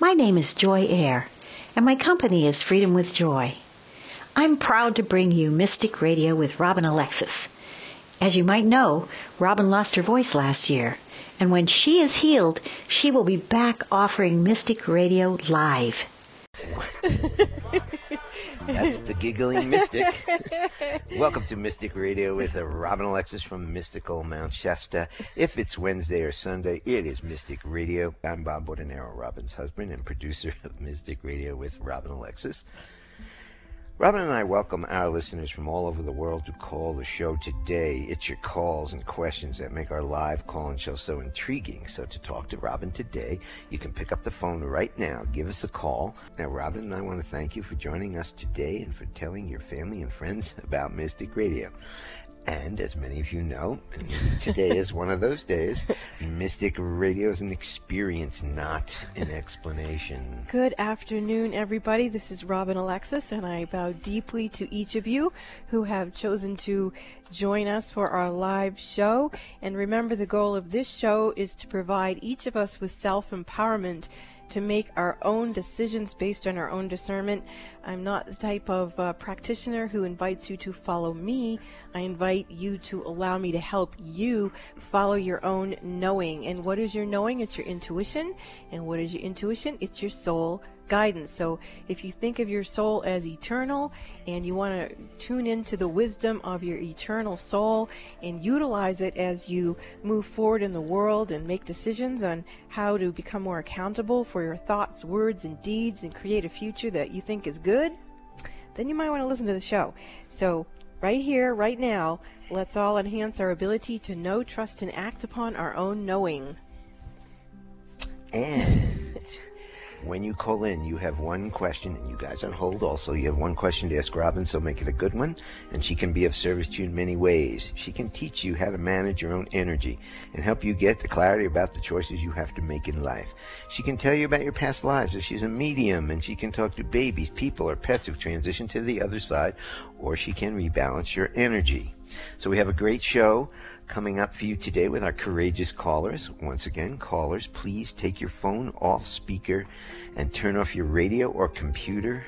My name is Joy Air, and my company is Freedom with Joy. I'm proud to bring you Mystic Radio with Robin Alexis. As you might know, Robin lost her voice last year, and when she is healed, she will be back offering Mystic Radio live. That's the giggling mystic. Welcome to Mystic Radio with uh, Robin Alexis from Mystical Mount Shasta. If it's Wednesday or Sunday, it is Mystic Radio. I'm Bob Bordenero, Robin's husband and producer of Mystic Radio with Robin Alexis. Robin and I welcome our listeners from all over the world to call the show today. It's your calls and questions that make our live call and show so intriguing. So to talk to Robin today, you can pick up the phone right now. Give us a call. Now, Robin and I want to thank you for joining us today and for telling your family and friends about Mystic Radio. And as many of you know, today is one of those days. Mystic Radio is an experience, not an explanation. Good afternoon, everybody. This is Robin Alexis, and I bow deeply to each of you who have chosen to join us for our live show. And remember, the goal of this show is to provide each of us with self empowerment to make our own decisions based on our own discernment. I'm not the type of uh, practitioner who invites you to follow me. I invite you to allow me to help you follow your own knowing. And what is your knowing? It's your intuition. And what is your intuition? It's your soul guidance. So if you think of your soul as eternal and you want to tune into the wisdom of your eternal soul and utilize it as you move forward in the world and make decisions on how to become more accountable for your thoughts, words, and deeds and create a future that you think is good, then you might want to listen to the show. So right here, right now, let's all enhance our ability to know, trust, and act upon our own knowing. And when you call in, you have one question, and you guys on hold also, you have one question to ask Robin, so make it a good one, and she can be of service to you in many ways. She can teach you how to manage your own energy and help you get the clarity about the choices you have to make in life. She can tell you about your past lives if she's a medium, and she can talk to babies, people, or pets who've transitioned to the other side, or she can rebalance your energy. So we have a great show coming up for you today with our courageous callers. Once again, callers, please take your phone off speaker and turn off your radio or computer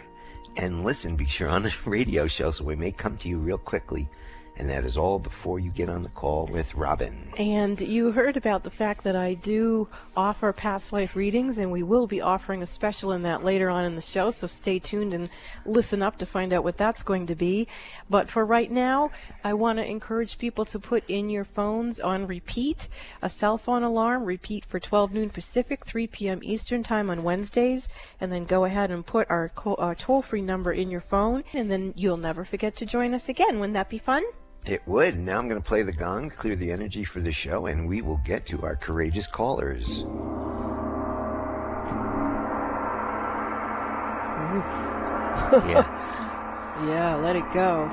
and listen because you're on a radio show, so we may come to you real quickly and that is all before you get on the call with Robin. And you heard about the fact that I do offer past life readings, and we will be offering a special in that later on in the show, so stay tuned and listen up to find out what that's going to be. But for right now, I want to encourage people to put in your phones on repeat a cell phone alarm, repeat for 12 noon Pacific, 3 p.m. Eastern Time on Wednesdays, and then go ahead and put our, our toll free number in your phone, and then you'll never forget to join us again. Wouldn't that be fun? It would. Now I'm going to play the gong, clear the energy for the show, and we will get to our courageous callers. yeah. Yeah, let it go.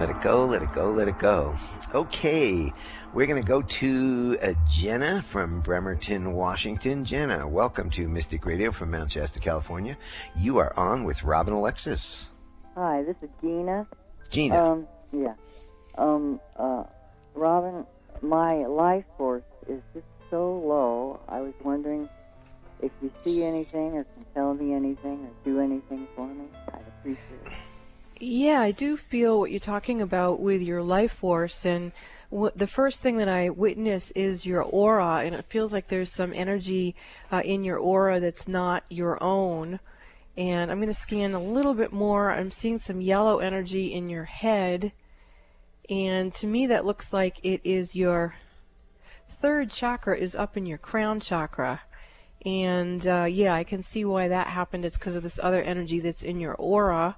Let it go, let it go, let it go. Okay, we're going to go to uh, Jenna from Bremerton, Washington. Jenna, welcome to Mystic Radio from Mount Shasta, California. You are on with Robin Alexis. Hi, this is Gina. Gina. Um, yeah um, uh, Robin, my life force is just so low. I was wondering if you see anything or can tell me anything or do anything for me. I'd appreciate it. Yeah, I do feel what you're talking about with your life force and the first thing that I witness is your aura, and it feels like there's some energy uh, in your aura that's not your own. And I'm going to scan a little bit more. I'm seeing some yellow energy in your head, and to me, that looks like it is your third chakra is up in your crown chakra. And uh, yeah, I can see why that happened. It's because of this other energy that's in your aura.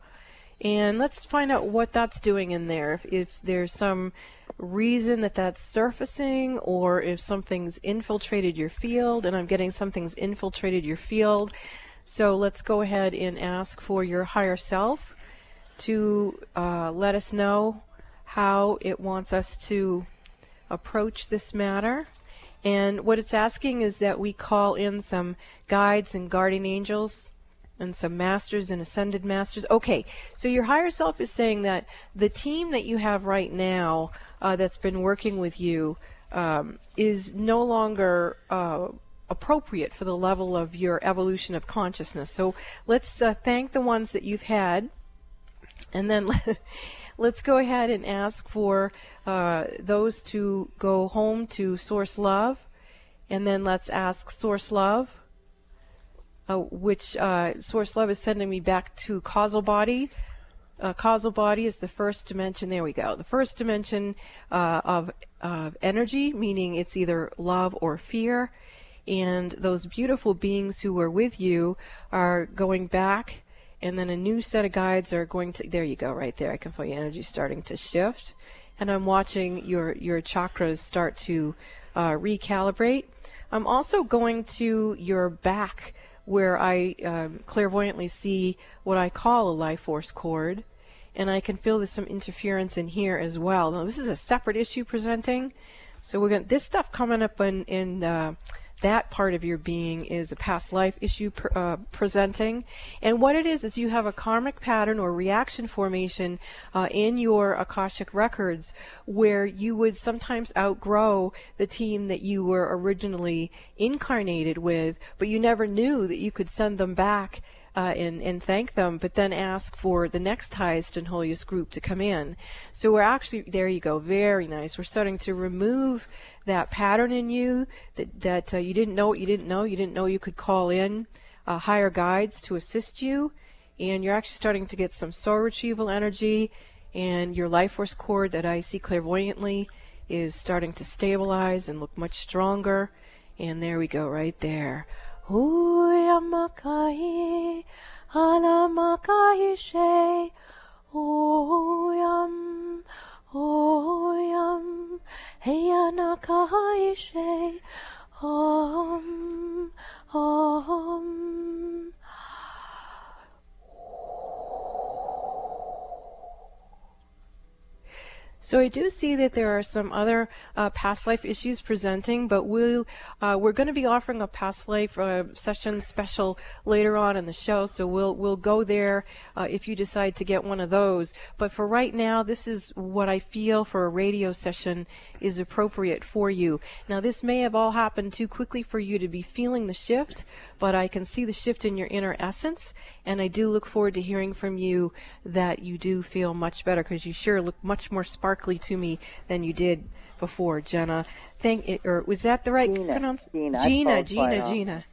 And let's find out what that's doing in there. If, if there's some reason that that's surfacing or if something's infiltrated your field, and I'm getting something's infiltrated your field. So let's go ahead and ask for your higher self to uh, let us know how it wants us to approach this matter. And what it's asking is that we call in some guides and guardian angels and some masters and ascended masters. Okay, so your higher self is saying that the team that you have right now uh, that's been working with you um, is no longer uh, appropriate for the level of your evolution of consciousness. So let's uh, thank the ones that you've had, and then let's go ahead and ask for uh, those to go home to Source Love, and then let's ask Source Love. Uh, which uh, Source Love is sending me back to causal body. Uh, causal body is the first dimension. There we go. The first dimension uh, of, of energy, meaning it's either love or fear and those beautiful beings who were with you are going back and then a new set of guides are going to there you go right there. I can feel your energy starting to shift. And i'm watching your your chakras start to uh, recalibrate. I'm also going to your back where i um, clairvoyantly see what i call a life force cord. And i can feel there's some interference in here as well. Now this is a separate issue presenting. So we're going this stuff coming up in in uh, that part of your being is a past life issue uh, presenting. And what it is, is you have a karmic pattern or reaction formation uh, in your Akashic records where you would sometimes outgrow the team that you were originally incarnated with, but you never knew that you could send them back uh, and, and thank them, but then ask for the next highest and holiest group to come in. So we're actually, there you go, very nice. We're starting to remove that pattern in you that, that uh, you didn't know what you didn't know. You didn't know you could call in uh, higher guides to assist you. And you're actually starting to get some soul retrieval energy. And your life force cord that I see clairvoyantly is starting to stabilize and look much stronger. And there we go, right there. Uyamakai, alamakai she, oyam, oyam, heyanakai she, om, om. So I do see that there are some other uh, past life issues presenting, but we'll, uh, we're going to be offering a past life uh, session special later on in the show, so we'll we'll go there uh, if you decide to get one of those. But for right now, this is what I feel for a radio session is appropriate for you. Now, this may have all happened too quickly for you to be feeling the shift, but I can see the shift in your inner essence, and I do look forward to hearing from you that you do feel much better because you sure look much more sparkly to me than you did before, Jenna. Thank it, or was that the right pronunciation? Gina, Gina, Gina, Gina.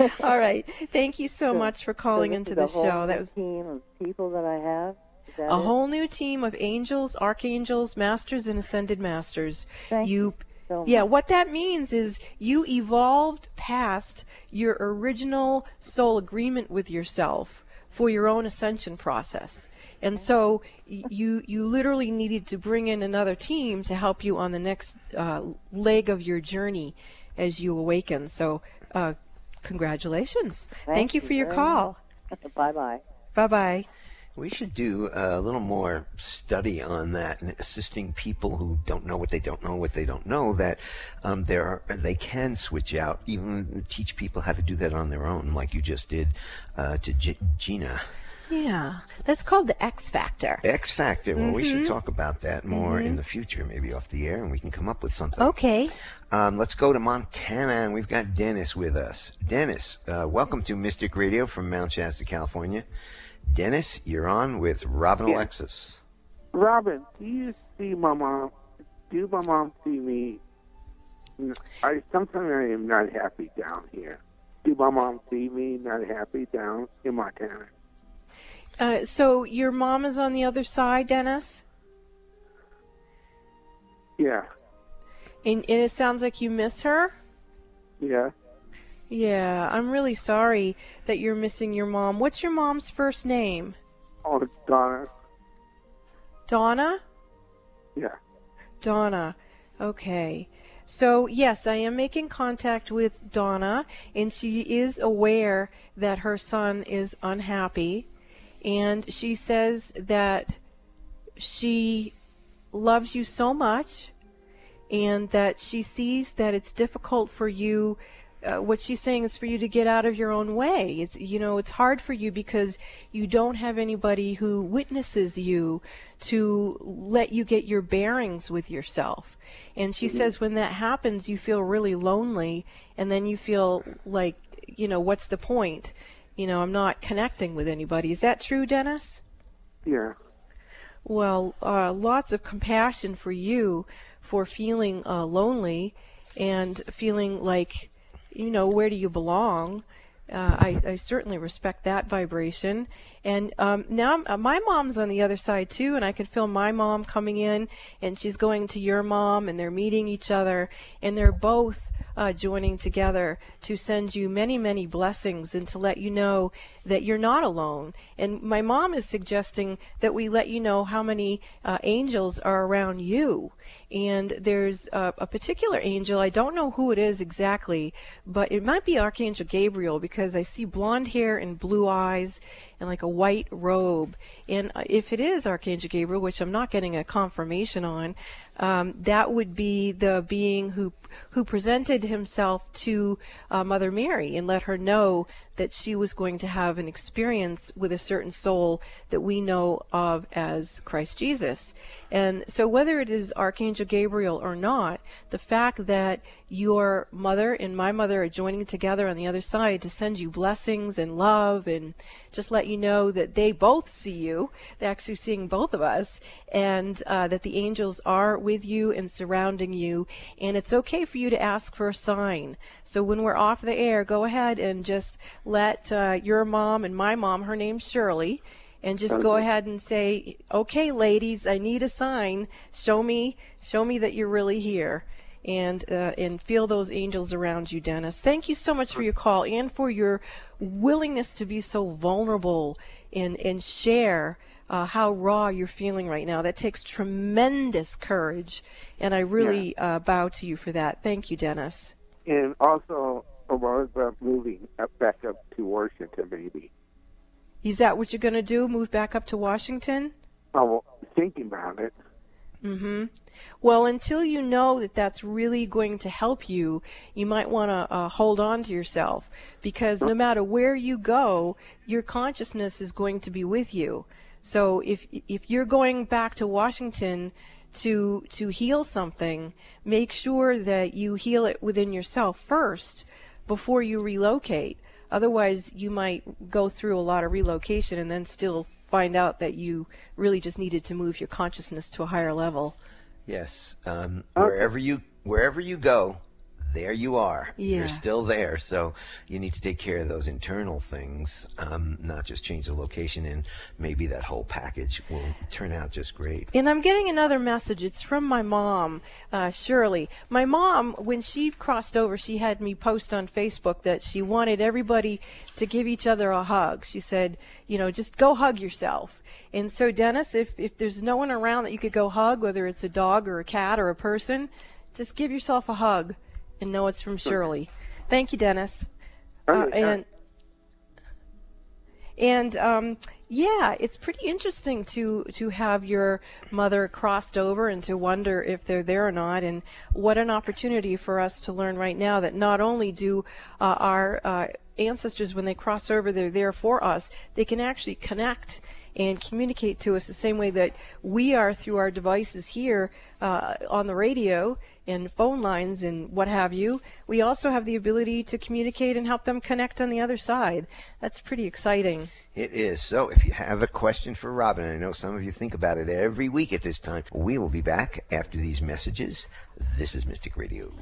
All right. Thank you so, so much for calling so into the show. That was team of people that I have. a it? whole new team of angels, archangels, masters, and ascended masters. Thank you, so yeah. What that means is you evolved past your original soul agreement with yourself for your own ascension process. And so you you literally needed to bring in another team to help you on the next uh, leg of your journey as you awaken. So uh, congratulations. Thank you you for your call. bye bye. Bye bye. We should do a little more study on that and assisting people who don't know what they don't know what they don't know that um, there are, they can switch out even teach people how to do that on their own like you just did uh, to G- Gina. Yeah, that's called the X Factor. X Factor. Well, we Mm-hmm. should talk about that more in the future, maybe off the air, and we can come up with something. Okay. Um, let's go to Montana, and we've got Dennis with us. Dennis, uh, welcome to Mystic Radio from Mount Shasta, California. Dennis, you're on with Robin Yeah. Alexis. Robin, do you see my mom? Do my mom see me? I sometimes I am not happy down here. Do my mom see me not happy down in Montana? Uh, so your mom is on the other side, Dennis, Yeah, and, and it sounds like you miss her. yeah. Yeah, I'm really sorry that you're missing your mom. What's your mom's first name? Oh, Donna. Donna? Yeah. Donna. Okay. So, yes, I am making contact with Donna, and she is aware that her son is unhappy. And she says that she loves you so much and that she sees that it's difficult for you uh, what she's saying is for you to get out of your own way. It's you know it's hard for you because you don't have anybody who witnesses you to let you get your bearings with yourself. And she mm-hmm. says when that happens, you feel really lonely, and then you feel like you know what's the point? You know I'm not connecting with anybody. Is that true, Dennis? Yeah. Well, uh, lots of compassion for you for feeling uh, lonely and feeling like, you know, where do you belong? Uh, I, I, certainly respect that vibration. And um, now uh, my mom's on the other side too, and I can feel my mom coming in, and she's going to your mom, and they're meeting each other, and they're both uh, joining together to send you many, many blessings and to let you know that you're not alone. And my mom is suggesting that we let you know how many uh, angels are around you and there's a, a, particular angel. I don't know who it is exactly, but it might be Archangel Gabriel because I see blonde hair and blue eyes and like a white robe. And uh, if it is Archangel Gabriel, which I'm not getting a confirmation on, um, that would be the being who who presented himself to uh, Mother Mary and let her know that she was going to have an experience with a certain soul that we know of as Christ Jesus. And so, whether it is Archangel Gabriel or not, the fact that your mother and my mother are joining together on the other side to send you blessings and love and just let you know that they both see you. They're actually seeing both of us, and uh, that the angels are with you and surrounding you. And it's okay for you to ask for a sign. So when we're off the air, go ahead and just let uh, your mom and my mom, her name's Shirley, and just go ahead and say, "Okay, ladies, I need a sign. Show me, show me that you're really here." And uh, and feel those angels around you, Dennis. Thank you so much for your call and for your willingness to be so vulnerable and and share uh, how raw you're feeling right now. That takes tremendous courage, and I really yeah. uh, bow to you for that. Thank you, Dennis. And also about moving up, back up to Washington, maybe. Is that what you're going to do? Move back up to Washington? Oh, thinking about it. Mm-hmm. Well, until you know that that's really going to help you, you might want to uh, hold on to yourself because no matter where you go, your consciousness is going to be with you. So if if you're going back to Washington to to heal something, make sure that you heal it within yourself first before you relocate. Otherwise, you might go through a lot of relocation and then still find out that you really just needed to move your consciousness to a higher level. Yes, um, wherever you wherever you go, there you are. Yeah. You're still there. So you need to take care of those internal things, um, not just change the location, and maybe that whole package will turn out just great. And I'm getting another message. It's from my mom, uh, Shirley. My mom, when she crossed over, she had me post on Facebook that she wanted everybody to give each other a hug. She said, you know, just go hug yourself. And so, Dennis, if, if there's no one around that you could go hug, whether it's a dog or a cat or a person, just give yourself a hug and know it's from Shirley. Thank you, Dennis. Uh, and and um, yeah, it's pretty interesting to to have your mother crossed over and to wonder if they're there or not. And what an opportunity for us to learn right now that not only do uh, our uh, ancestors, when they cross over, they're there for us. They can actually connect and communicate to us the same way that we are through our devices here uh, on the radio and phone lines and what have you. We also have the ability to communicate and help them connect on the other side. That's pretty exciting. It is. So if you have a question for Robin, I know some of you think about it every week at this time, we will be back after these messages. This is Mystic Radio.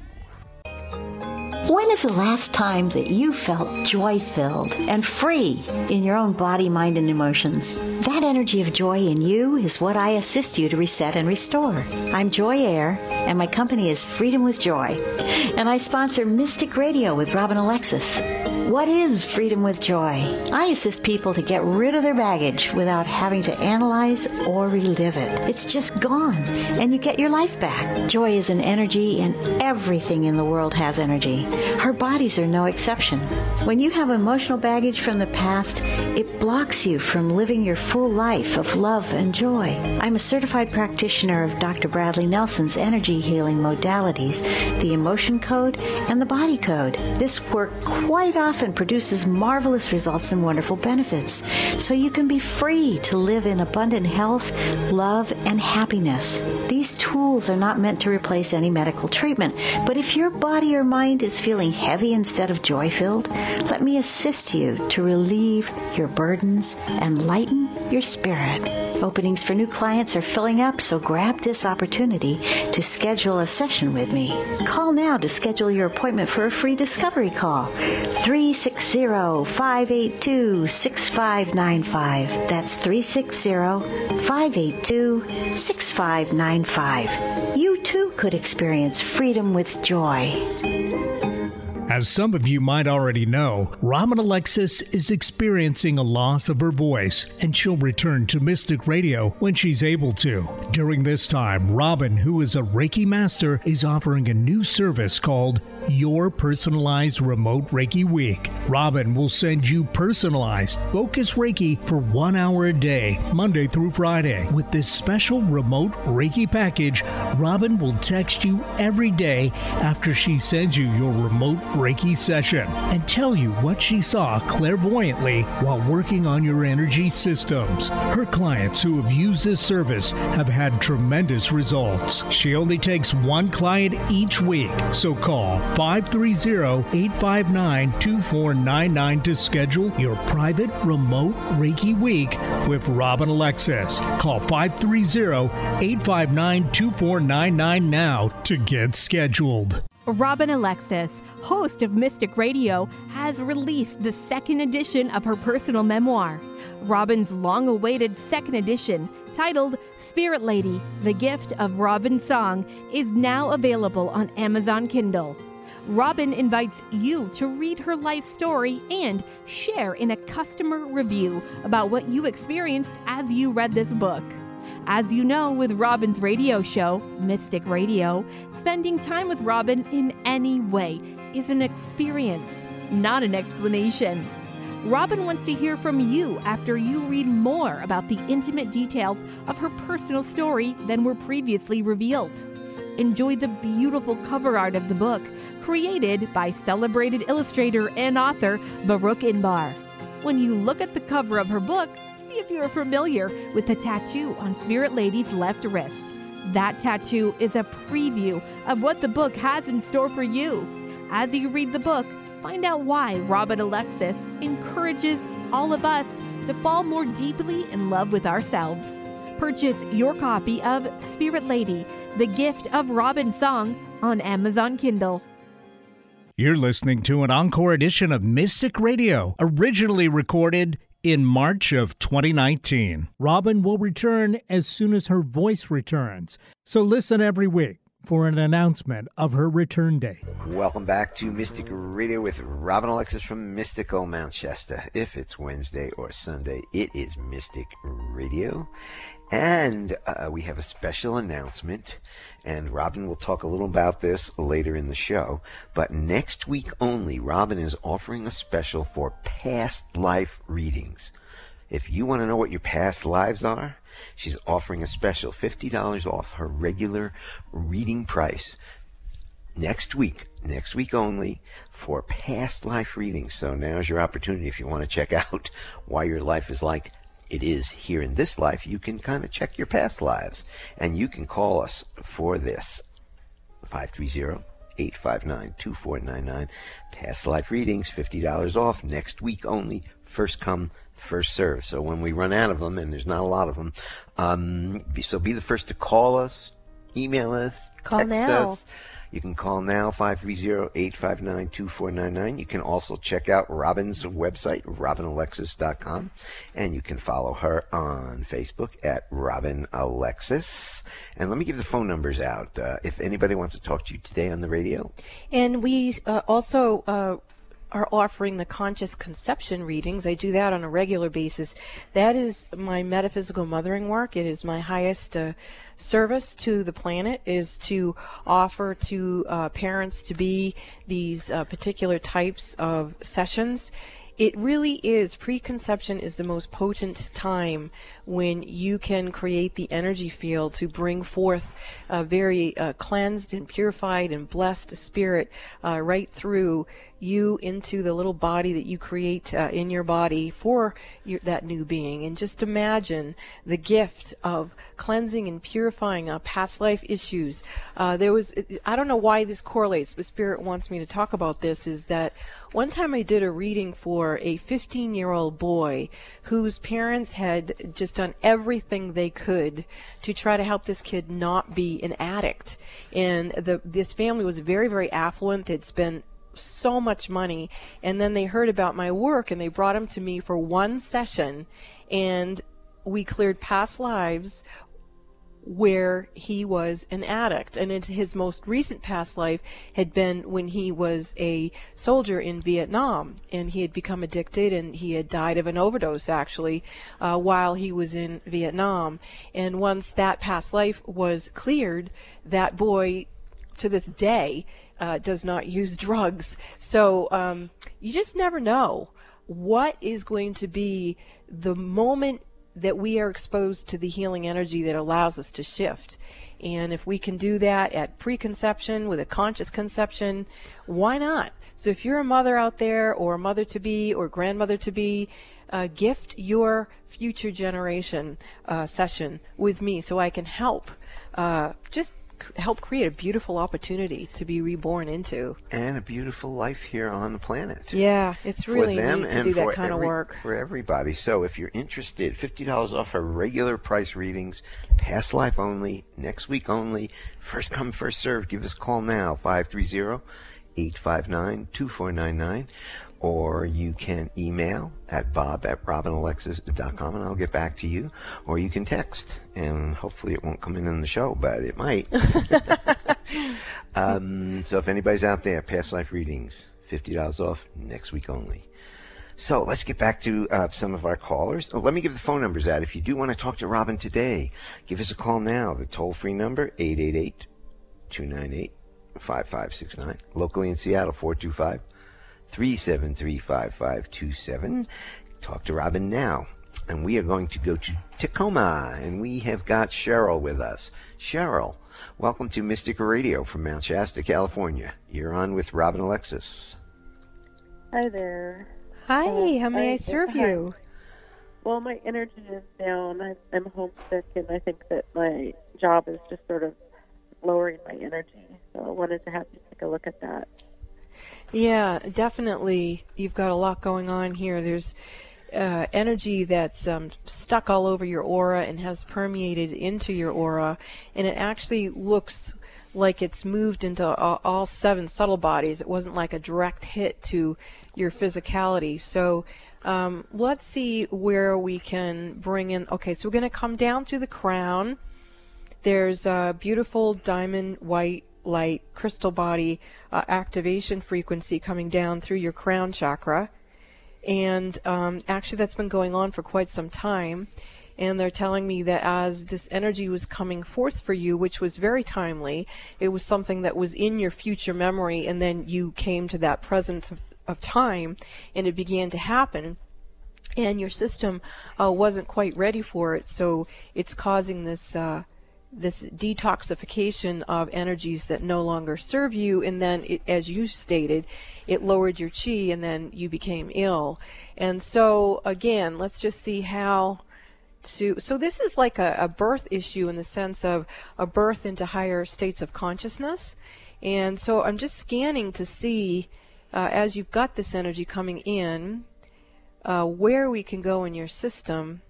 When is the last time that you felt joy filled and free in your own body, mind, and emotions? That energy of joy in you is what I assist you to reset and restore. I'm Joy Air, and my company is Freedom with Joy. And I sponsor Mystic Radio with Robin Alexis. What is Freedom with Joy? I assist people to get rid of their baggage without having to analyze or relive it. It's just gone, and you get your life back. Joy is an energy, and everything in the world has energy. Our bodies are no exception. When you have emotional baggage from the past, it blocks you from living your full life of love and joy. I'm a certified practitioner of Dr. Bradley Nelson's energy healing modalities, the emotion code and the body code. This work quite often produces marvelous results and wonderful benefits, so you can be free to live in abundant health, love, and happiness. These tools are not meant to replace any medical treatment, but if your body or mind is feeling heavy instead of joy-filled, let me assist you to relieve your burdens and lighten your spirit. Openings for new clients are filling up, so grab this opportunity to schedule a session with me. Call now to schedule your appointment for a free discovery call. 360-582-6595. That's 360-582-6595. You too could experience freedom with joy. As some of you might already know, Robin Alexis is experiencing a loss of her voice, and she'll return to Mystic Radio when she's able to. During this time, Robin, who is a Reiki master, is offering a new service called Your Personalized Remote Reiki Week. Robin will send you personalized focus Reiki for one hour a day, Monday through Friday. With this special remote Reiki package, Robin will text you every day after she sends you your remote Reiki session and tell you what she saw clairvoyantly while working on your energy systems. Her clients who have used this service have had tremendous results. She only takes one client each week, so call 530-859-2499 to schedule your private remote Reiki week with Robin Alexis. Call 530-859-2499 now to get scheduled. Robin Alexis, host of Mystic Radio, has released the second edition of her personal memoir. Robin's long awaited second edition, titled Spirit Lady The Gift of Robin Song, is now available on Amazon Kindle. Robin invites you to read her life story and share in a customer review about what you experienced as you read this book. As you know, with Robin's radio show, Mystic Radio, spending time with Robin in any way is an experience, not an explanation. Robin wants to hear from you after you read more about the intimate details of her personal story than were previously revealed. Enjoy the beautiful cover art of the book, created by celebrated illustrator and author Baruch Inbar. When you look at the cover of her book, see if you're familiar with the tattoo on Spirit Lady's left wrist. That tattoo is a preview of what the book has in store for you. As you read the book, find out why Robin Alexis encourages all of us to fall more deeply in love with ourselves. Purchase your copy of Spirit Lady, The Gift of Robin Song on Amazon Kindle. You're listening to an encore edition of Mystic Radio, originally recorded in March of 2019. Robin will return as soon as her voice returns, so listen every week for an announcement of her return date. Welcome back to Mystic Radio with Robin Alexis from Mystical Mount Shasta. If it's Wednesday or Sunday, it is Mystic Radio. And uh, we have a special announcement, and Robin will talk a little about this later in the show. But next week only, Robin is offering a special for past life readings. If you want to know what your past lives are, she's offering a special $50 off her regular reading price next week, next week only, for past life readings. So now's your opportunity if you want to check out why your life is like it is here in this life, you can kind of check your past lives. And you can call us for this 530 859 2499. Past life readings, $50 off next week only. First come, first serve. So when we run out of them, and there's not a lot of them, um, so be the first to call us, email us, Call text now. us. You can call now 530-859-2499. You can also check out Robin's website, robinalexis.com, and you can follow her on Facebook at Robin Alexis. And let me give the phone numbers out uh, if anybody wants to talk to you today on the radio. And we uh, also uh, are offering the conscious conception readings. I do that on a regular basis. That is my metaphysical mothering work. It is my highest uh, service to the planet is to offer to uh, parents to be these uh, particular types of sessions it really is preconception is the most potent time when you can create the energy field to bring forth a very uh, cleansed and purified and blessed spirit uh, right through you into the little body that you create uh, in your body for your, that new being. And just imagine the gift of cleansing and purifying uh, past life issues. Uh, there was, I don't know why this correlates, but Spirit wants me to talk about this, is that one time I did a reading for a 15 year old boy whose parents had just done everything they could to try to help this kid not be an addict. And the, this family was very, very affluent. They'd spent so much money and then they heard about my work and they brought him to me for one session and we cleared past lives where he was an addict and his most recent past life had been when he was a soldier in Vietnam and he had become addicted and he had died of an overdose actually uh, while he was in Vietnam and once that past life was cleared that boy to this day uh, does not use drugs. So um, you just never know what is going to be the moment that we are exposed to the healing energy that allows us to shift. And if we can do that at preconception with a conscious conception, why not? So if you're a mother out there, or a mother to be, or grandmother to be, uh, gift your future generation uh, session with me so I can help. Uh, just help create a beautiful opportunity to be reborn into. And a beautiful life here on the planet. Yeah, it's really neat to do that kind every, of work. For everybody. So if you're interested, $50 off our regular price readings, past life only, next week only, first come, first serve. Give us a call now, 530 859 2499 or you can email at bob at robinalexis.com and I'll get back to you. Or you can text, and hopefully it won't come in on the show, but it might. um, so if anybody's out there, past life readings, $50 off next week only. So let's get back to uh, some of our callers. Oh, let me give the phone numbers out. If you do want to talk to Robin today, give us a call now. The toll free number, 888 298 5569. Locally in Seattle, 425 373 5527. Talk to Robin now. And we are going to go to Tacoma, and we have got Cheryl with us. Cheryl, welcome to Mystica Radio from Mount Shasta, California. You're on with Robin Alexis. Hi there. Hi, uh, how may I, I serve hi. you? Well, my energy is down. I, I'm homesick, and I think that my job is just sort of lowering my energy. So I wanted to have you take a look at that. Yeah, definitely. You've got a lot going on here. There's uh, energy that's um, stuck all over your aura and has permeated into your aura, and it actually looks like it's moved into all, all seven subtle bodies. It wasn't like a direct hit to your physicality. So um, let's see where we can bring in. Okay, so we're going to come down through the crown. There's a beautiful diamond white light crystal body uh, activation frequency coming down through your crown chakra. And um, actually, that's been going on for quite some time. And they're telling me that as this energy was coming forth for you, which was very timely, it was something that was in your future memory, and then you came to that presence of, of time and it began to happen and your system uh, wasn't quite ready for it, so it's causing this uh, this detoxification of energies that no longer serve you and then it, as you stated it lowered your chi and then you became ill. And so again let's just see how to so this is like a, a birth issue in the sense of a birth into higher states of consciousness. And so i'm just scanning to see uh, as you've got this energy coming in uh, where we can go in your system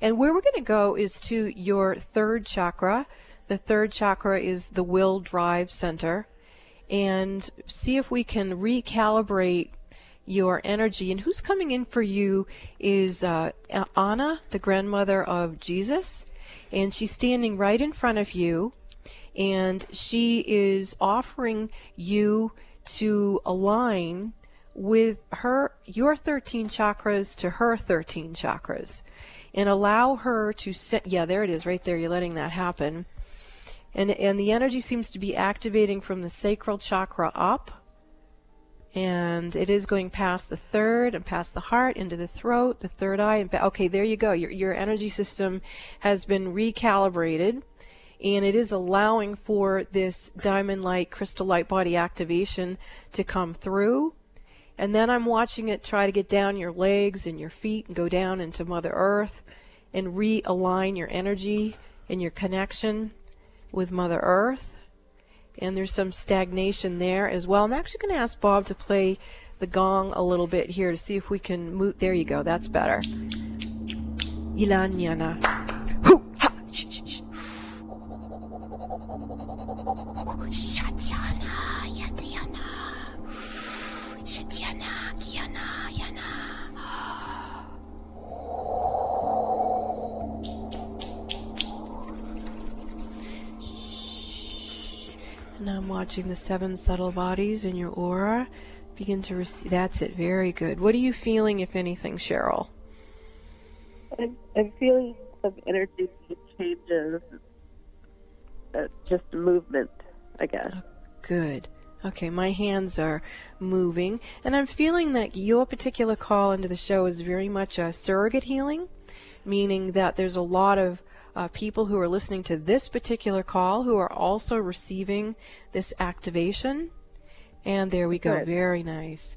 and where we're going to go is to your third chakra. The third chakra is the will drive center. And see if we can recalibrate your energy. And who's coming in for you is uh, Anna, the grandmother of Jesus. And she's standing right in front of you. And she is offering you to align with her your 13 chakras to her 13 chakras and allow her to set yeah there it is right there you're letting that happen. And and the energy seems to be activating from the sacral chakra up. And it is going past the third and past the heart into the throat the third eye and okay there you go. Your your energy system has been recalibrated and it is allowing for this diamond light crystal light body activation to come through and then I'm watching it try to get down your legs and your feet and go down into Mother Earth and realign your energy and your connection with Mother Earth. And there's some stagnation there as well. I'm actually going to ask Bob to play the gong a little bit here to see if we can move. There you go. That's better. Ilanyana. Shatyana, Shatyana, Kiana, Yana. And I'm watching the seven subtle bodies in your aura begin to receive. That's it. Very good. What are you feeling, if anything, Cheryl? I'm, I'm feeling some energy changes, uh, just movement, I guess. Good. Okay, my hands are moving, and I'm feeling that your particular call into the show is very much a surrogate healing, meaning that there's a lot of uh, people who are listening to this particular call who are also receiving this activation. And there we go. Very nice.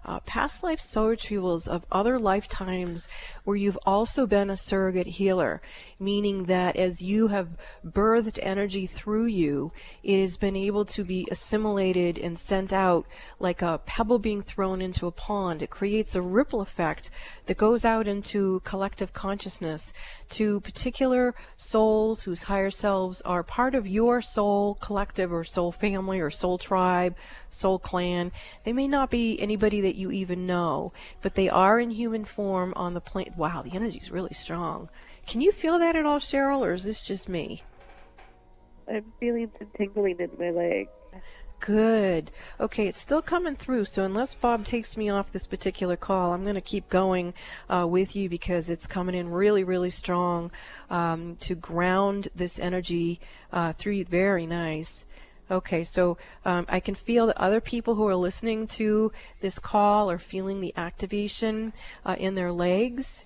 uh, past life soul retrievals of other lifetimes where you've also been a surrogate healer, meaning that as you have birthed energy through you, it has been able to be assimilated and sent out like a pebble being thrown into a pond. It creates a ripple effect that goes out into collective consciousness to particular souls whose higher selves are part of your soul collective or soul family or soul tribe, soul clan. They may not be anybody that you even know, but they are in human form on the plane. Wow, the energy is really strong. Can you feel that at all, Cheryl, or is this just me? I'm feeling some tingling in my leg. Good. Okay, it's still coming through. So unless Bob takes me off this particular call, I'm going to keep going uh, with you because it's coming in really, really strong um, to ground this energy uh, through. Very nice. Okay, so um, I can feel that other people who are listening to this call are feeling the activation uh, in their legs.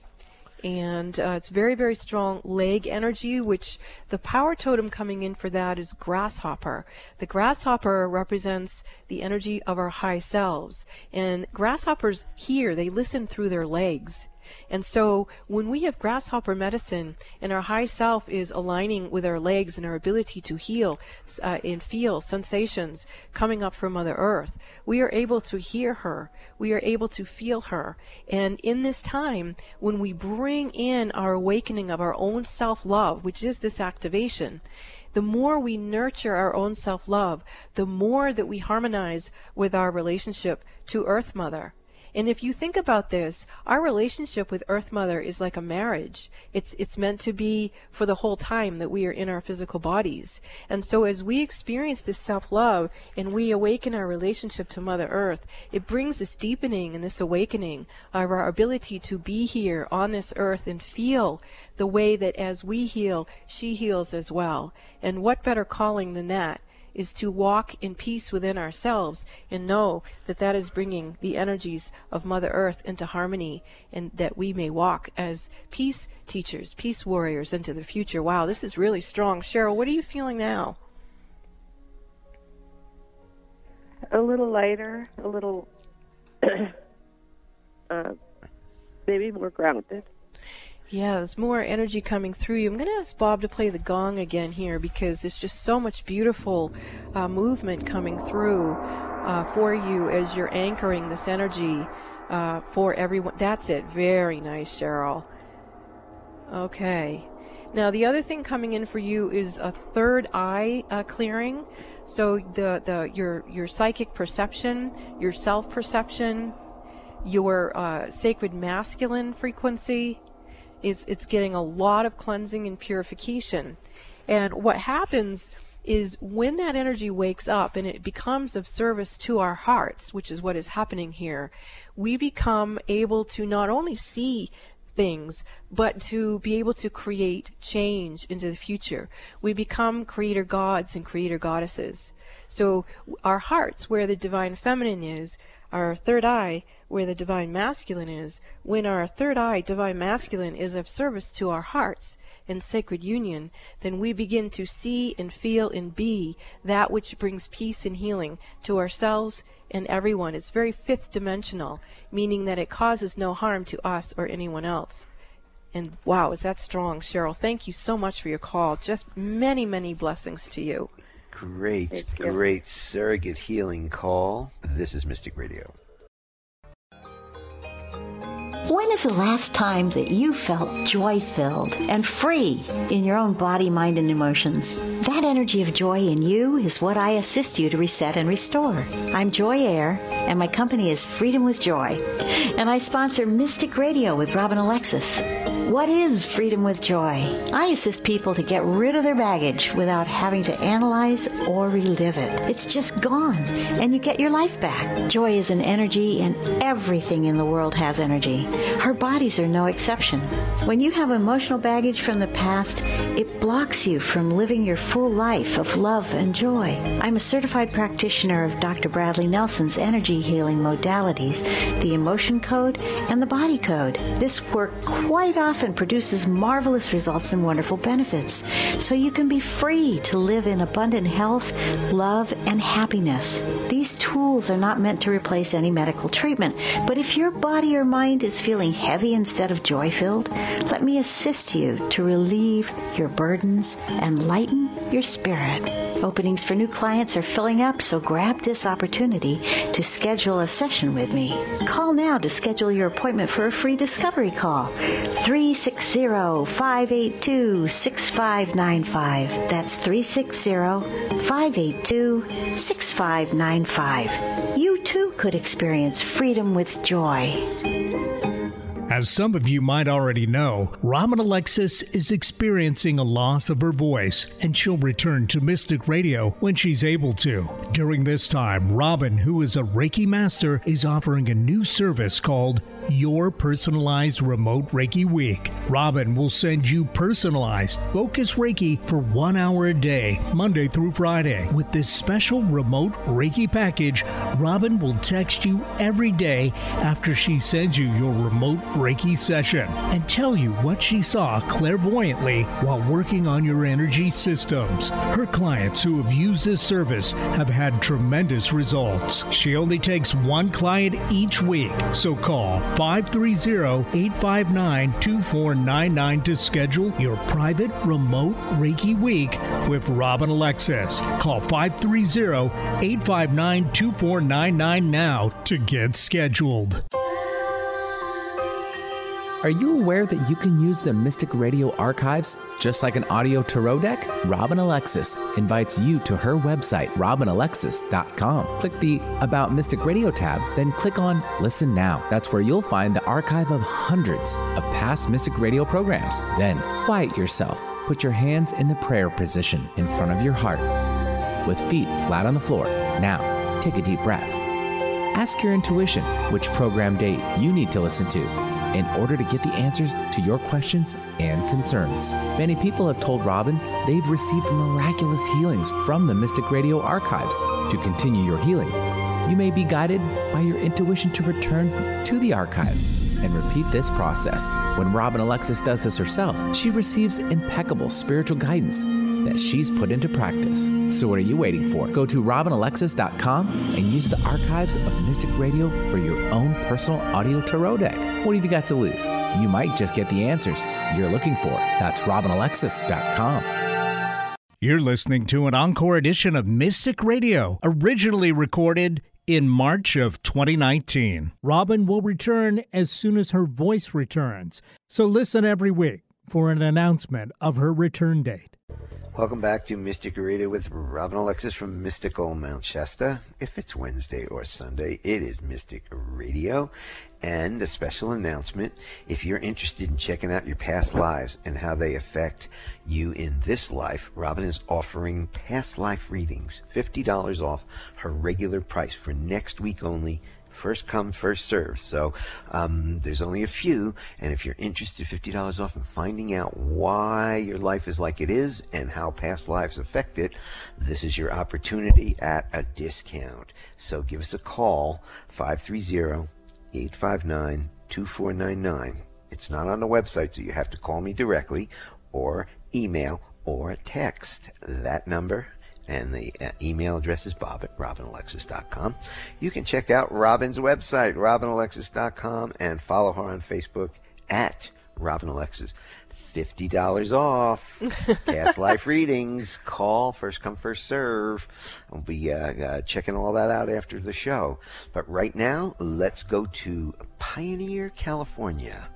And uh, it's very very strong leg energy which the power totem coming in for that is grasshopper. The grasshopper represents the energy of our high selves. And grasshoppers hear they listen through their legs and so when we have grasshopper medicine and our high self is aligning with our legs and our ability to heal uh, and feel sensations coming up from Mother Earth, we are able to hear her. We are able to feel her. And in this time, when we bring in our awakening of our own self love, which is this activation, the more we nurture our own self love, the more that we harmonize with our relationship to Earth Mother. And if you think about this, our relationship with Earth Mother is like a marriage. It's it's meant to be for the whole time that we are in our physical bodies. And so as we experience this self-love and we awaken our relationship to Mother Earth, it brings this deepening and this awakening of our ability to be here on this earth and feel the way that as we heal, she heals as well. And what better calling than that? Is to walk in peace within ourselves and know that that is bringing the energies of Mother Earth into harmony and that we may walk as peace teachers, peace warriors into the future. Wow, this is really strong. Cheryl, what are you feeling now? A little lighter, a little, uh, maybe more grounded. Yeah, there's more energy coming through you. I'm going to ask Bob to play the gong again here because there's just so much beautiful uh, movement coming through uh, for you as you're anchoring this energy uh, for everyone. That's it. Very nice, Cheryl. Okay. Now the other thing coming in for you is a third eye uh, clearing. So the the your your psychic perception, your self perception, your uh, sacred masculine frequency, is it's getting a lot of cleansing and purification. And what happens is when that energy wakes up and it becomes of service to our hearts, which is what is happening here, we become able to not only see things, but to be able to create change into the future. We become creator gods and creator goddesses. So our hearts, where the divine feminine is, our third eye, where the divine masculine is, when our third eye, divine masculine, is of service to our hearts in sacred union, then we begin to see and feel and be that which brings peace and healing to ourselves and everyone. It's very fifth dimensional, meaning that it causes no harm to us or anyone else. And wow, is that strong, Cheryl? Thank you so much for your call. Just many, many blessings to you. Great, great surrogate healing call. This is Mystic Radio. When is the last time that you felt joy filled and free in your own body, mind, and emotions? That energy of joy in you is what I assist you to reset and restore. I'm Joy Air, and my company is Freedom with Joy. And I sponsor Mystic Radio with Robin Alexis. What is Freedom with Joy? I assist people to get rid of their baggage without having to analyze or relive it. It's just gone, and you get your life back. Joy is an energy, and everything in the world has energy. Our bodies are no exception. When you have emotional baggage from the past, it blocks you from living your full life of love and joy. I'm a certified practitioner of Dr. Bradley Nelson's energy healing modalities, the emotion code and the body code. This work quite often produces marvelous results and wonderful benefits, so you can be free to live in abundant health, love, and happiness. These tools are not meant to replace any medical treatment, but if your body or mind is feeling heavy instead of joy filled, let me assist you to relieve your burdens and lighten your spirit. Openings for new clients are filling up, so grab this opportunity to schedule a session with me. Call now to schedule your appointment for a free discovery call. 360-582-6595. That's 360-582-6595. You too could experience freedom with joy. As some of you might already know, Robin Alexis is experiencing a loss of her voice, and she'll return to Mystic Radio when she's able to. During this time, Robin, who is a Reiki master, is offering a new service called Your Personalized Remote Reiki Week. Robin will send you personalized focus Reiki for one hour a day, Monday through Friday. With this special remote Reiki package, Robin will text you every day after she sends you your remote Reiki session and tell you what she saw clairvoyantly while working on your energy systems. Her clients who have used this service have had tremendous results. She only takes one client each week, so call 530-859-2499 to schedule your private remote Reiki week with Robin Alexis. Call 530-859-2499 now to get scheduled. Are you aware that you can use the Mystic Radio archives just like an audio tarot deck? Robin Alexis invites you to her website, robinalexis.com. Click the About Mystic Radio tab, then click on Listen Now. That's where you'll find the archive of hundreds of past Mystic Radio programs. Then quiet yourself. Put your hands in the prayer position in front of your heart with feet flat on the floor. Now, take a deep breath. Ask your intuition which program date you need to listen to in order to get the answers to your questions and concerns. Many people have told Robin they've received miraculous healings from the Mystic Radio archives. To continue your healing, you may be guided by your intuition to return to the archives and repeat this process. When Robin Alexis does this herself, she receives impeccable spiritual guidance that she's put into practice. So what are you waiting for? Go to robinalexis.com and use the archives of Mystic Radio for your own personal audio tarot deck. What have you got to lose? You might just get the answers you're looking for. That's robinalexis.com. You're listening to an encore edition of Mystic Radio, originally recorded in March of 2019. Robin will return as soon as her voice returns, so listen every week for an announcement of her return date. Welcome back to Mystic Radio with Robin Alexis from Mystical Mount Shasta. If it's Wednesday or Sunday, it is Mystic Radio. And a special announcement if you're interested in checking out your past lives and how they affect you in this life, Robin is offering past life readings, $50 off her regular price for next week only first come, first serve. So um, there's only a few, and if you're interested, $50 off in finding out why your life is like it is and how past lives affect it, this is your opportunity at a discount. So give us a call, 530 859 2499. It's not on the website, so you have to call me directly or email or text that number and the uh, email address is bob at robinalexis.com. You can check out Robin's website, robinalexis.com, and follow her on Facebook at robinalexis. $50 off. Past life readings. Call. First come, first serve. I'll be uh, uh, checking all that out after the show. But right now, let's go to Pioneer, California.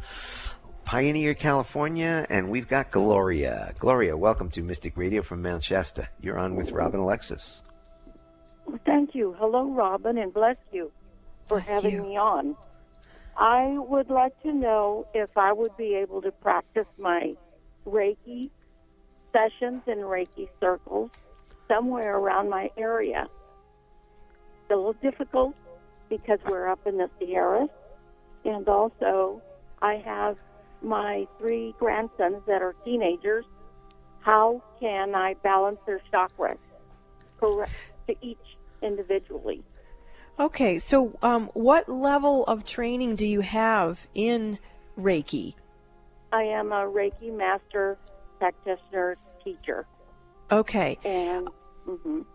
Pioneer, California, and we've got Gloria. Gloria, welcome to Mystic Radio from Mount Shasta. You're on with Robin Alexis. Thank you. Hello, Robin, and bless you for Bless having you. me on. I would like to know if I would be able to practice my Reiki sessions and Reiki circles somewhere around my area. It's a little difficult because we're up in the Sierras, and also I have my three grandsons that are teenagers. How can I balance their chakras correct to each individually? Okay, so um, what level of training do you have in Reiki? I am a Reiki master practitioner teacher, Okay, and mhm.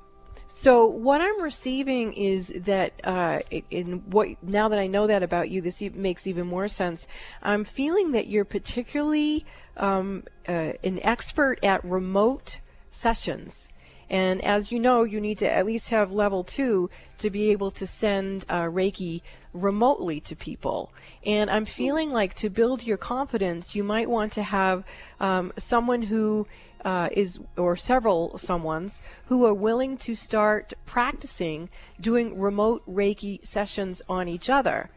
So what I'm receiving is that uh, in what now that I know that about you, this makes even more sense. I'm feeling that you're particularly um, uh, an expert at remote sessions. And as you know, you need to at least have level two to be able to send uh, Reiki remotely to people. And I'm feeling like to build your confidence, you might want to have um, someone who uh, is, or several someones who are willing to start practicing doing remote Reiki sessions on each other.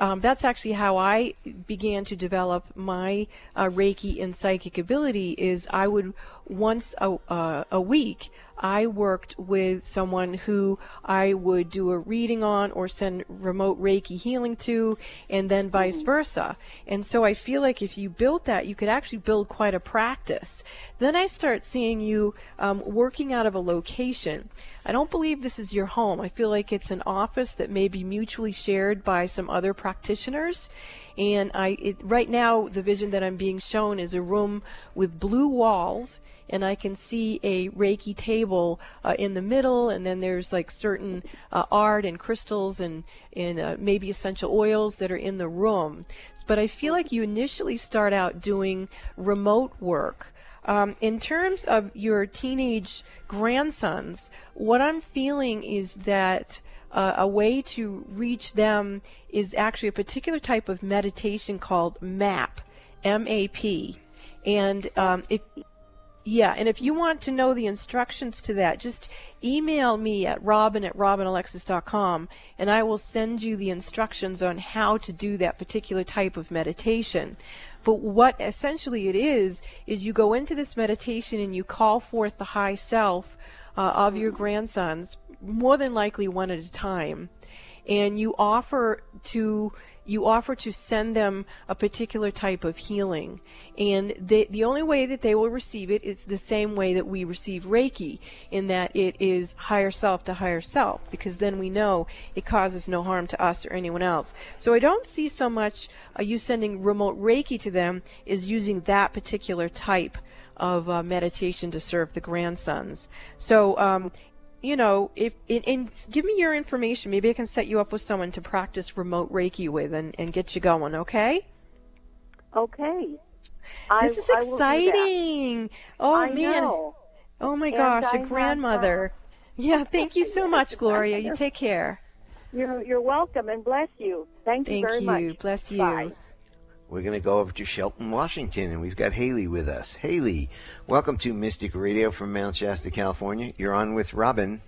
Um, that's actually how I began to develop my uh, Reiki and psychic ability. Is I would once a, uh, a week I worked with someone who I would do a reading on or send remote Reiki healing to, and then vice versa. And so I feel like if you built that, you could actually build quite a practice. Then I start seeing you um, working out of a location. I don't believe this is your home. I feel like it's an office that may be mutually shared by some other practitioners. And I, it, right now, the vision that I'm being shown is a room with blue walls, and I can see a Reiki table uh, in the middle, and then there's like certain uh, art and crystals and, and uh, maybe essential oils that are in the room. But I feel like you initially start out doing remote work. Um, in terms of your teenage grandsons, what I'm feeling is that uh, a way to reach them is actually a particular type of meditation called MAP, M-A-P, and um, if yeah, and if you want to know the instructions to that, just email me at robin at robinalexis.com and I will send you the instructions on how to do that particular type of meditation. But what essentially it is, is you go into this meditation and you call forth the high self uh, of your grandsons, more than likely one at a time, and you offer to you offer to send them a particular type of healing. And they, the only way that they will receive it is the same way that we receive Reiki, in that it is higher self to higher self, because then we know it causes no harm to us or anyone else. So I don't see so much uh, you sending remote Reiki to them is using that particular type of uh, meditation to serve the grandsons. So, um, you know, if and give me your information, maybe I can set you up with someone to practice remote Reiki with and, and get you going. Okay? Okay. This is exciting. Oh I man. know. Oh my And gosh, I a have, uh, grandmother. Yeah, thank you so much, Gloria. You take care. You're you're welcome and bless you. Thank you Thank very you. much. Bless you. Bye. We're going to go over to Shelton, Washington, and we've got Haley with us. Haley, welcome to Mystic Radio from Mount Shasta, California. You're on with Robin.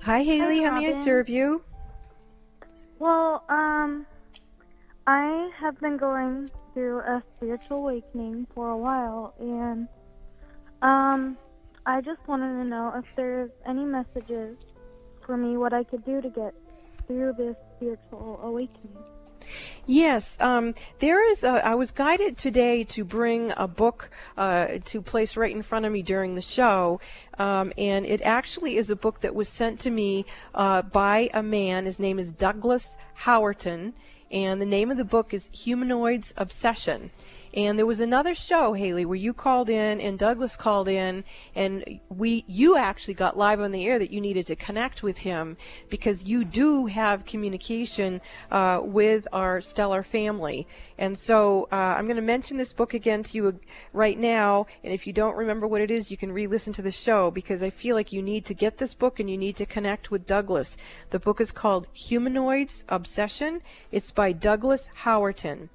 Hi, Haley. How may I serve you? Well, um, I have been going through a spiritual awakening for a while, and um, I just wanted to know if there's any messages for me, what I could do to get through this spiritual awakening. Yes, um, there is. A, I was guided today to bring a book uh, to place right in front of me during the show, um, and it actually is a book that was sent to me uh, by a man. His name is Douglas Howerton, and the name of the book is Humanoids Obsession. And there was another show, Haley, where you called in and Douglas called in, and we you actually got live on the air that you needed to connect with him because you do have communication uh, with our stellar family. And so uh, I'm going to mention this book again to you right now. And if you don't remember what it is, you can re-listen to the show because I feel like you need to get this book and you need to connect with Douglas. The book is called Humanoids Obsession. It's by Douglas Howerton.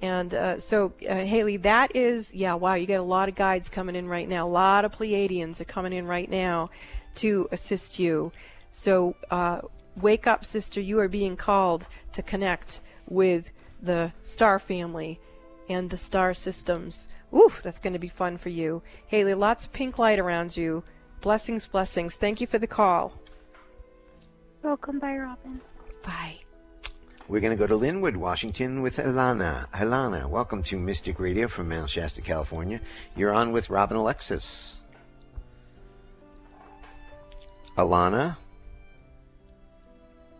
And uh, so, uh, Haley, that is, yeah, wow, you got a lot of guides coming in right now. A lot of Pleiadians are coming in right now to assist you. So, uh, wake up, sister. You are being called to connect with the star family and the star systems. Oof, that's going to be fun for you. Haley, lots of pink light around you. Blessings, blessings. Thank you for the call. Welcome, bye, Robin. Bye. We're going to go to Lynnwood, Washington with Alana. Alana, welcome to Mystic Radio from Mount Shasta, California. You're on with Robin Alexis. Alana?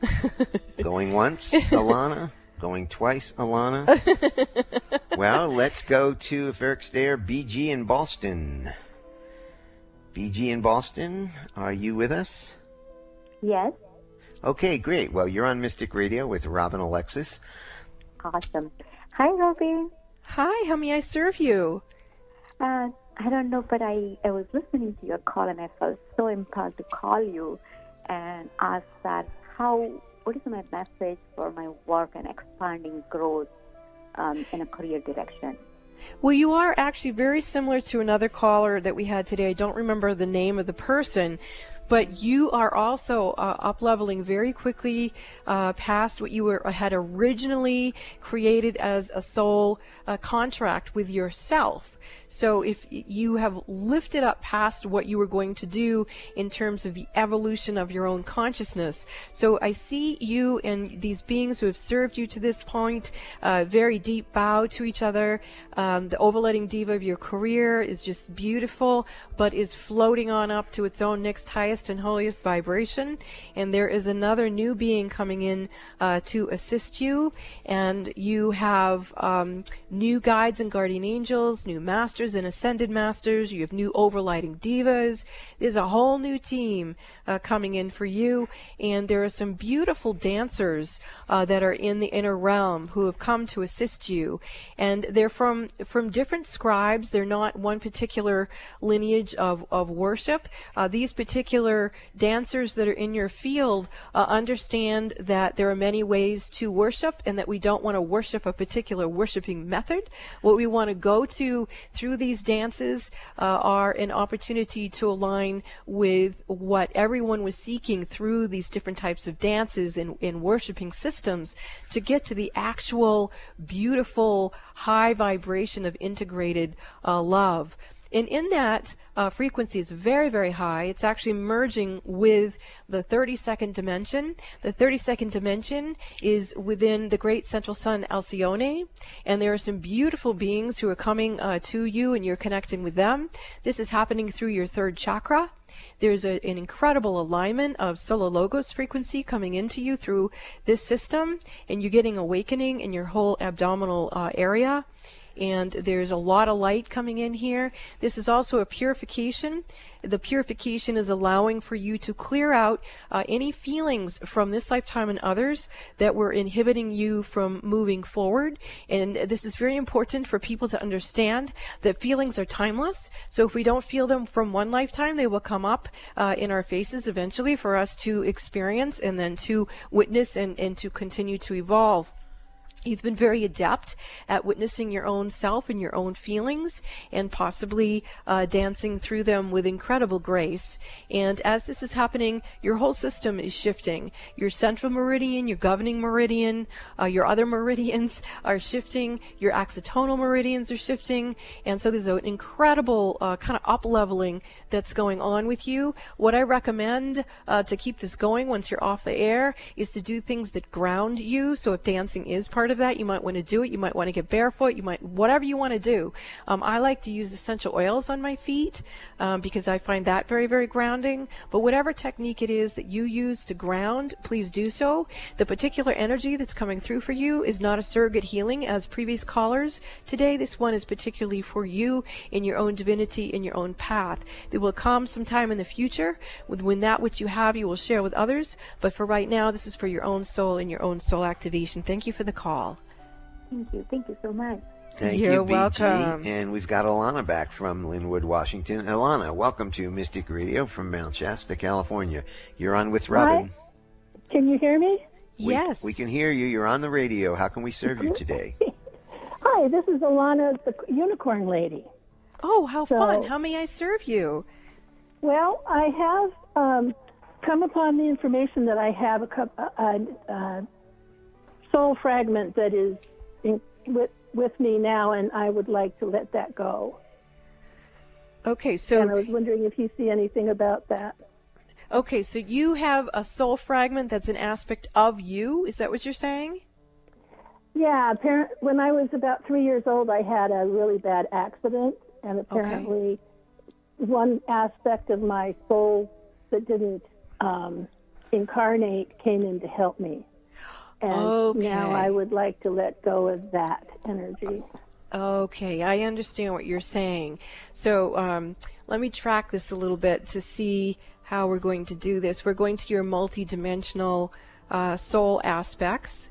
Going once, Alana? Going twice, Alana? well, let's go to, if Eric's there, BG in Boston. BG in Boston, are you with us? Yes, Okay, great. Well, you're on Mystic Radio with Robin Alexis. awesome. Hi, Robin. Hi, how may I serve you? Uh, I don't know, but I, I was listening to your call and I felt so impelled to call you and ask that how what is my message for my work and expanding growth um, in a career direction? Well, you are actually very similar to another caller that we had today. I don't remember the name of the person, but you are also uh, up leveling very quickly uh, past what you were had originally created as a soul uh, contract with yourself. So if you have lifted up past what you were going to do in terms of the evolution of your own consciousness. So I see you and these beings who have served you to this point, uh, very deep bow to each other. Um, the overlighting diva of your career is just beautiful, but is floating on up to its own next highest and holiest vibration. And there is another new being coming in uh, to assist you, and you have um, new guides and guardian angels, new masters and ascended masters. You have new overlighting divas. There's a whole new team uh, coming in for you, and there are some beautiful dancers uh, that are in the inner realm who have come to assist you, and they're from from different scribes. They're not one particular lineage of of worship. Uh, these particular dancers that are in your field uh, understand that there are many ways to worship, and that we don't want to worship a particular worshiping method. What we want to go to through these dances uh, are an opportunity to align with what everyone was seeking through these different types of dances and, and worshiping systems to get to the actual beautiful high vibration of integrated uh, love. And in that uh, frequency is very, very high. It's actually merging with the 32nd dimension. The 32nd dimension is within the great central sun Alcyone, and there are some beautiful beings who are coming uh, to you, and you're connecting with them. This is happening through your third chakra. There's a, an incredible alignment of solar logos frequency coming into you through this system, and you're getting awakening in your whole abdominal uh, area and there's a lot of light coming in here. This is also a purification. The purification is allowing for you to clear out uh, any feelings from this lifetime and others that were inhibiting you from moving forward. And this is very important for people to understand that feelings are timeless. So if we don't feel them from one lifetime, they will come up uh, in our faces eventually for us to experience and then to witness and, and to continue to evolve. You've been very adept at witnessing your own self and your own feelings and possibly uh, dancing through them with incredible grace. And as this is happening, your whole system is shifting. Your central meridian, your governing meridian, uh, your other meridians are shifting, your axiatonal meridians are shifting. And so there's an incredible uh, kind of up leveling that's going on with you. What I recommend uh, to keep this going once you're off the air is to do things that ground you. So if dancing is part of that. You might want to do it. You might want to get barefoot. You might, whatever you want to do. Um, I like to use essential oils on my feet um, because I find that very, very grounding. But whatever technique it is that you use to ground, please do so. The particular energy that's coming through for you is not a surrogate healing as previous callers. Today, this one is particularly for you in your own divinity, in your own path. It will come sometime in the future with when that which you have you will share with others. But for right now, this is for your own soul and your own soul activation. Thank you for the call call. Thank you. Thank you so much. Thank You're you, BG. welcome. And we've got Alana back from Lynnwood, Washington. Alana, welcome to Mystic Radio from Mount Shasta, California. You're on with Robin. Hi. Can you hear me? We, yes. We can hear you. You're on the radio. How can we serve you today? Hi, this is Alana, the unicorn lady. Oh, how So- fun. How may I serve you? Well, I have um, come upon the information that I have a, a, a, a soul fragment that is in, with, with me now, and I would like to let that go. Okay, so and I was wondering if you see anything about that. okay, so you have a soul fragment that's an aspect of you. Is that what you're saying? Yeah, apparent, when I was about three years old, I had a really bad accident, and apparently, one aspect of my soul that didn't um, incarnate came in to help me. And now I would like to let go of that energy. Okay, I understand what you're saying. So um, let me track this a little bit to see how we're going to do this. We're going to your multidimensional uh, soul aspects,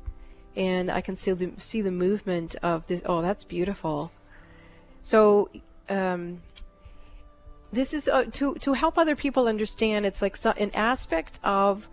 and I can see the see the movement of this. Oh, that's beautiful. So. Um, this is uh, to to help other people understand. It's like so, an aspect of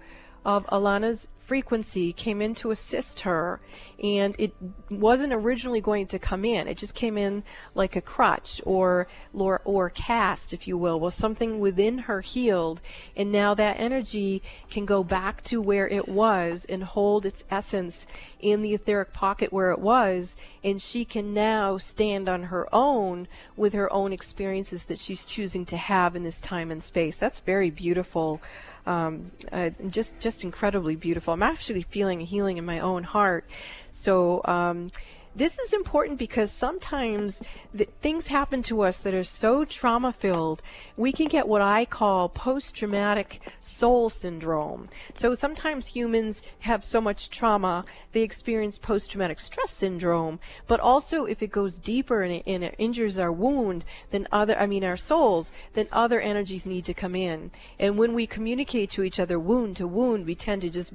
of Alana's frequency came in to assist her, and it wasn't originally going to come in. It just came in like a crutch or or, or cast, if you will, was something within her healed, and now that energy can go back to where it was and hold its essence in the etheric pocket where it was, and she can now stand on her own with her own experiences that she's choosing to have in this time and space. That's very beautiful um, uh, just just incredibly beautiful. I'm actually feeling a healing in my own heart. So um, this is important because sometimes th- things happen to us that are so trauma filled, we can get what I call post traumatic soul syndrome. So sometimes humans have so much trauma, they experience post traumatic stress syndrome, but also if it goes deeper and it, and it injures our wound, then other, I mean, our souls, then other energies need to come in. And when we communicate to each other wound to wound, we tend to just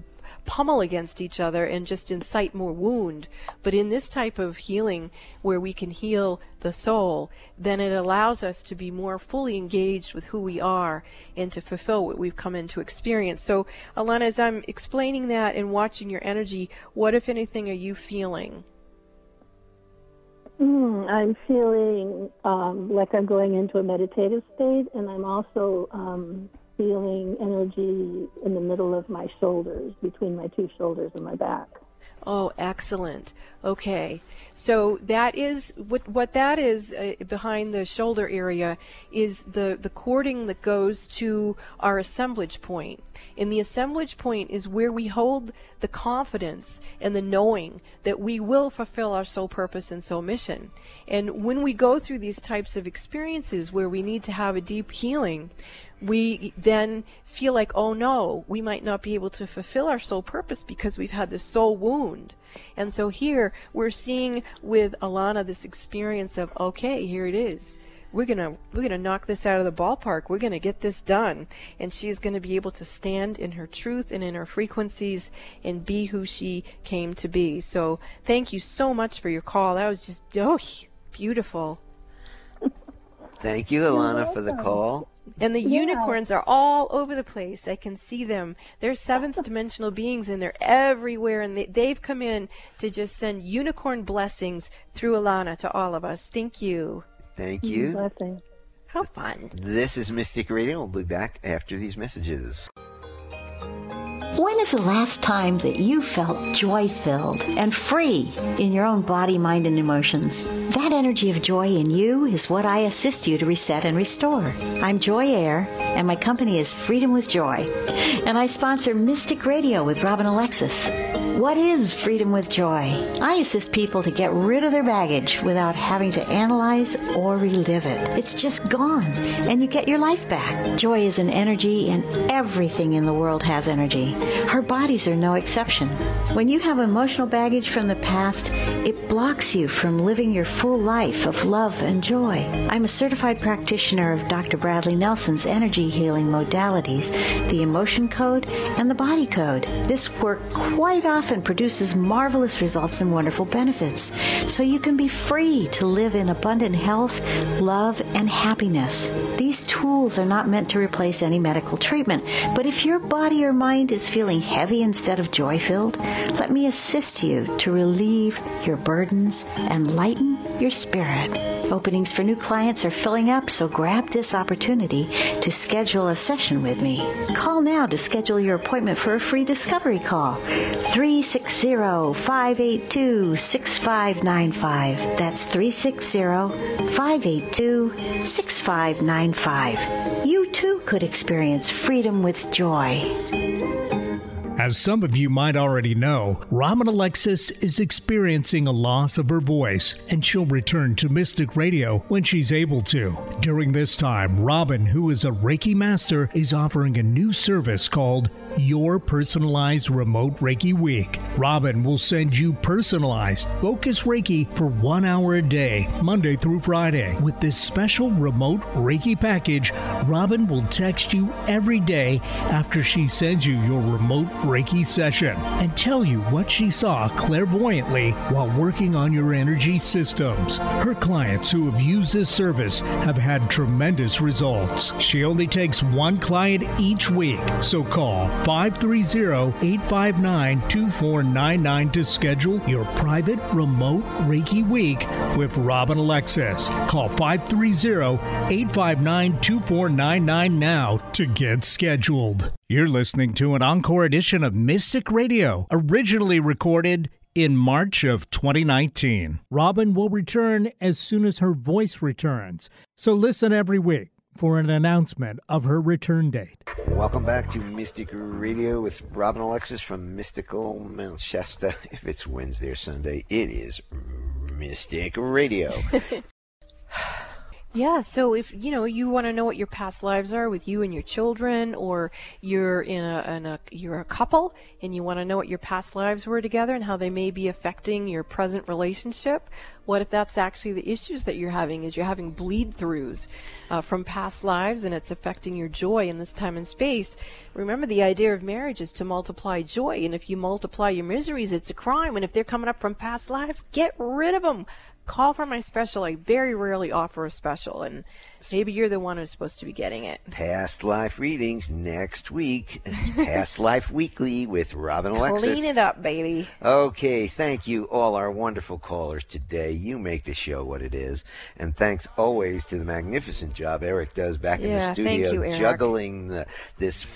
pummel against each other and just incite more wound. But in this type of healing, where we can heal the soul, then it allows us to be more fully engaged with who we are and to fulfill what we've come in to experience. So, Alana, as I'm explaining that and watching your energy, what, if anything, are you feeling? Mm, I'm feeling um, like I'm going into a meditative state, and I'm also um, feeling energy in the middle of my shoulders, between my two shoulders and my back. Oh, excellent. Okay. So that is what what that is uh, behind the shoulder area is the the cording that goes to our assemblage point. And the assemblage point is where we hold the confidence and the knowing that we will fulfill our soul purpose and soul mission. And when we go through these types of experiences where we need to have a deep healing, we then feel like, oh no, we might not be able to fulfill our soul purpose because we've had this soul wound. And so here we're seeing with Alana this experience of, okay, here it is we're gonna we're gonna knock this out of the ballpark. We're gonna get this done, and she's gonna be able to stand in her truth and in her frequencies and be who she came to be. So thank you so much for your call. That was just oh beautiful. Thank you, Alana, for the call. And the Yeah. unicorns are all over the place. I can see them. They're seventh dimensional beings and they're everywhere. And they, they've come in to just send unicorn blessings through Alana to all of us. Thank you. Thank mm, you. Blessing. How fun. This is Mystic Radio. We'll be back after these messages. When is the last time that you felt joy filled and free in your own body, mind, and emotions? That energy of joy in you is what I assist you to reset and restore. I'm Joy Air, and my company is Freedom with Joy. And I sponsor Mystic Radio with Robin Alexis. What is Freedom with Joy? I assist people to get rid of their baggage without having to analyze or relive it. It's just gone, and you get your life back. Joy is an energy, and everything in the world has energy. Our bodies are no exception. When you have emotional baggage from the past, it blocks you from living your full life of love and joy. I'm a certified practitioner of Dr. Bradley Nelson's energy healing modalities, the emotion code, and the body code. This work quite often produces marvelous results and wonderful benefits, so you can be free to live in abundant health, love, and happiness. These tools are not meant to replace any medical treatment, but if your body or mind is feeling heavy instead of joy filled, let me assist you to relieve your burdens and lighten your spirit. Openings for new clients are filling up, so grab this opportunity to schedule a session with me. Call now to schedule your appointment for a free discovery call. 360-582-6595. That's 360-582-6595. You too could experience freedom with joy. As some of you might already know, Robin Alexis is experiencing a loss of her voice, and she'll return to Mystic Radio when she's able to. During this time, Robin, who is a Reiki master, is offering a new service called Your Personalized Remote Reiki Week. Robin will send you personalized focus Reiki for one hour a day, Monday through Friday. With this special remote Reiki package, Robin will text you every day after she sends you your remote Reiki session and tell you what she saw clairvoyantly while working on your energy systems. Her clients who have used this service have had tremendous results. She only takes one client each week, so call 530-859-2499 to schedule your private remote Reiki week with Robin Alexis. Call 530-859-2499 now to get scheduled. You're listening to an encore edition of Mystic Radio, originally recorded in March of 2019. Robin will return as soon as her voice returns, so listen every week for an announcement of her return date. Welcome back to Mystic Radio with Robin Alexis from Mystical Mount Shasta. If it's Wednesday or Sunday, it is Mystic Radio. Yeah, so if you know you want to know what your past lives are with you and your children, or you're in a, in a you're a couple and you want to know what your past lives were together and how they may be affecting your present relationship, what if that's actually the issues that you're having? Is you're having bleed throughs uh, from past lives and it's affecting your joy in this time and space? Remember, the idea of marriage is to multiply joy, and if you multiply your miseries, it's a crime. And if they're coming up from past lives, get rid of them call for my special. I very rarely offer a special, and maybe you're the one who's supposed to be getting it. Past life readings next week. Past Life Weekly with Robin Alexis. Clean it up, baby. Okay, thank you, all our wonderful callers today. You make the show what it is. And thanks always to the magnificent job Eric does back in the Yeah, studio you, juggling the, this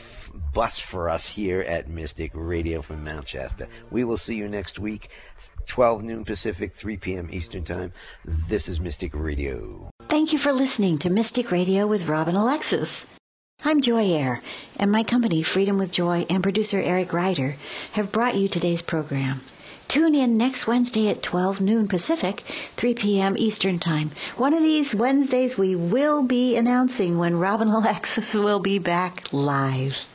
bus for us here at Mystic Radio from Mount Shasta. We will see you next week. 12 noon Pacific, 3 p.m. Eastern Time. This is Mystic Radio. Thank you for listening to Mystic Radio with Robin Alexis. I'm Joy Air, and my company, Freedom with Joy, and producer Eric Ryder have brought you today's program. Tune in next Wednesday at 12 noon Pacific, 3 p.m. Eastern Time. One of these Wednesdays we will be announcing when Robin Alexis will be back live.